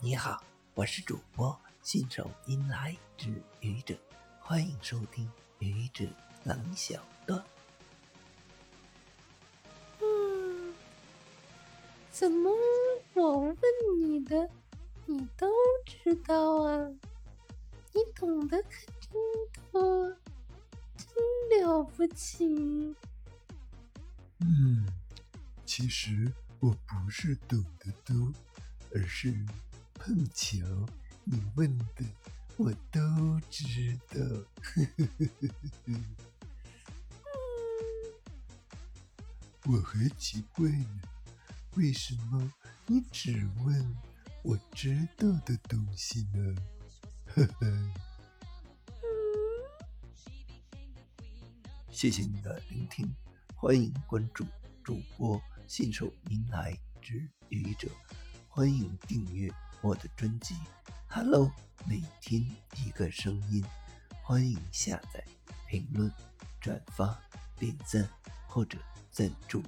你好，我是主播信手拈来之愚者，欢迎收听愚者冷小段。嗯，怎么我问你的，你都知道啊？你懂得可真多，真了不起。嗯，其实我不是懂得多，而是碰巧你问的我都知道。我还奇怪呢，为什么你只问我知道的东西呢？呵呵。谢谢你的聆听，欢迎关注主播信手拈来之愚者，欢迎订阅我的专辑。Hello，每天一个声音，欢迎下载、评论、转发、点赞或者赞助